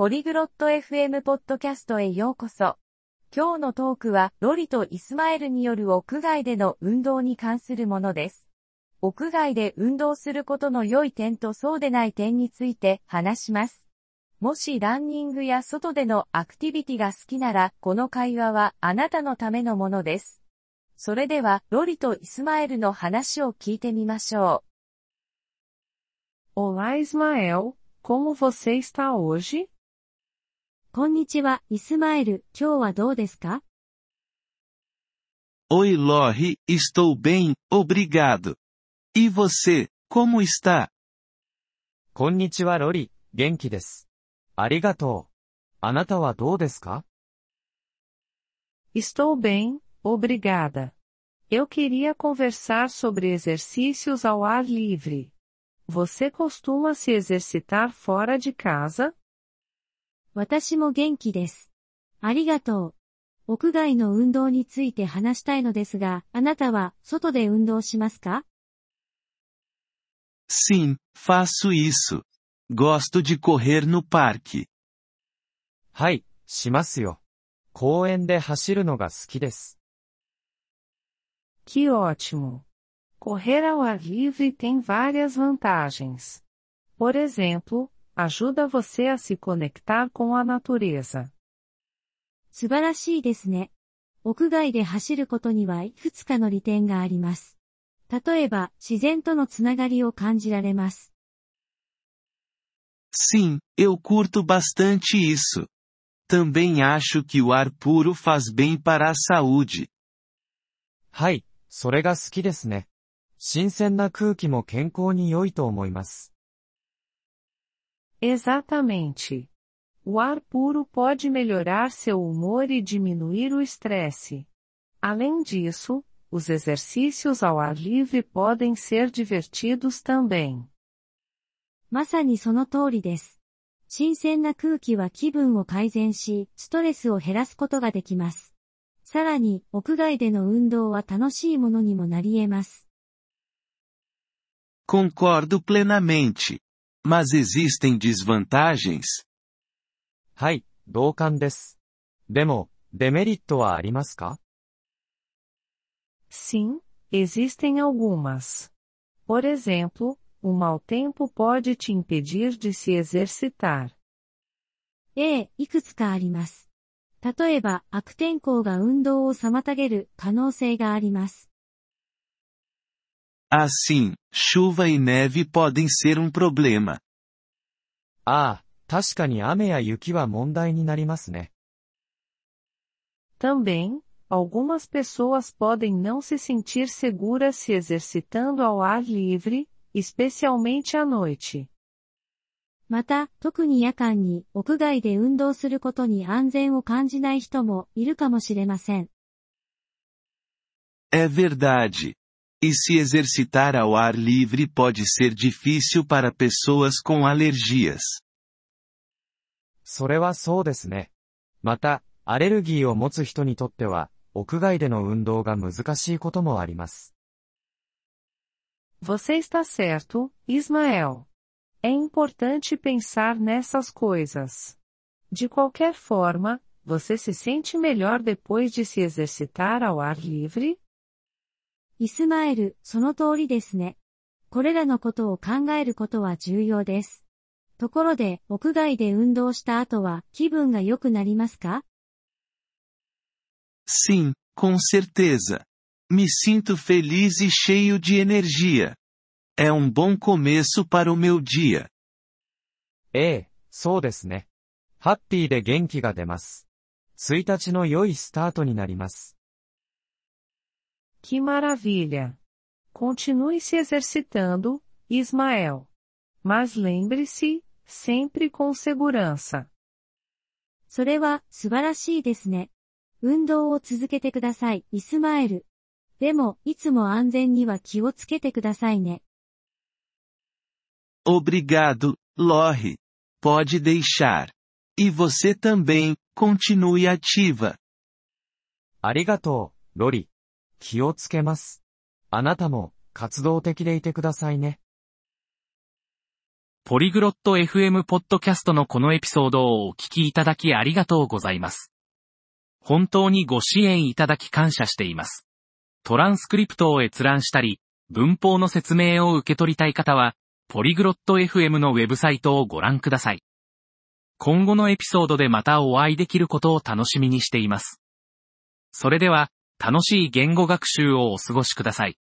ポリグロット FM ポッドキャストへようこそ。今日のトークは、ロリとイスマエルによる屋外での運動に関するものです。屋外で運動することの良い点とそうでない点について話します。もしランニングや外でのアクティビティが好きなら、この会話はあなたのためのものです。それでは、ロリとイスマエルの話を聞いてみましょう。Olá Ismael, como você está hoje? こんにちは、イスマエル、今日はどうですか Oi Lori, estou bem, obrigado. E você, como está? こんにちはロリ、元気です。ありがとう。あなたはどうですか Estou bem, obrigada. Eu queria conversar sobre exercícios ao ar livre. Você costuma se exercitar fora de casa? 私も元気です。ありがとう。屋外の運動について話したいのですが、あなたは外で運動しますか Sim, faço isso. Gosto de correr no parque. はい、しますよ。公園で走るのが好きです。Que ótimo! Correr ao ar livre tem várias vantagens. Por exemplo, ajuda você a se conectar com a natureza. 素晴らしいですね。屋外で走ることにはいくつかの利点があります。例えば、自然とのつながりを感じられます。Sim, eu curto bastante isso. Também acho que o ar puro faz bem para a saúde. はい、それが好きですね。新鮮な空気も健康に良いと思います。 Exatamente. O ar puro pode melhorar seu humor e diminuir o estresse. Além disso, os exercícios ao ar livre podem ser divertidos também. まさにその通りです。新鮮な空気は気分を改善し、ストレスを減らすことができます。さらに、屋外での運動は楽しいものにもなり得ます。Concordo plenamente. Mas existem desvantagens? はい、同感です。でも、デメリットはありますか Sim, existem algumas. Por exemplo, o mau tempo pode te impedir de se exercitar. ええ、いくつかあります。例えば、悪天候が運動を妨げる可能性があります。 Assim, chuva e neve podem ser um problema. ああ、確かに雨や雪は問題になりますね。Também, algumas pessoas podem não se sentir seguras se exercitando ao ar livre, especialmente à noite. また、特に夜間に屋外で運動することに安全を感じない人もいるかもしれません。É verdade. E se exercitar ao ar livre pode ser difícil para pessoas com alergias. それはそうですね。また、アレルギーを持つ人にとっては、屋外での運動が難しいこともあります。Você está certo, Ismael. É importante pensar nessas coisas. De qualquer forma, você se sente melhor depois de se exercitar ao ar livre? イスマエル、その通りですね。これらのことを考えることは重要です。ところで、屋外で運動した後は気分が良くなりますか？Sim, com certeza. Me sinto feliz e cheio de energia. É um bom começo para o meu dia. ええ、そうですね。ハッピーで元気が出ます。1日の良いスタートになります。Que maravilha! Continue se exercitando, Ismael. Mas lembre-se, sempre com segurança. それは素晴らしいですね。運動を続けてください、イスマエル。でも、いつも安全には気をつけてくださいね。Obrigado, Lori. Pode deixar. E você também, continue ativa. ありがとう、ロリ。 気をつけます。あなたも活動的でいてくださいね。ポリグロット FM ポッドキャストのこのエピソードをお聞きいただきありがとうございます。本当にご支援いただき感謝しています。トランスクリプトを閲覧したり、文法の説明を受け取りたい方は、ポリグロット FM のウェブサイトをご覧ください。今後のエピソードでまたお会いできることを楽しみにしています。それでは、楽しい言語学習をお過ごしください。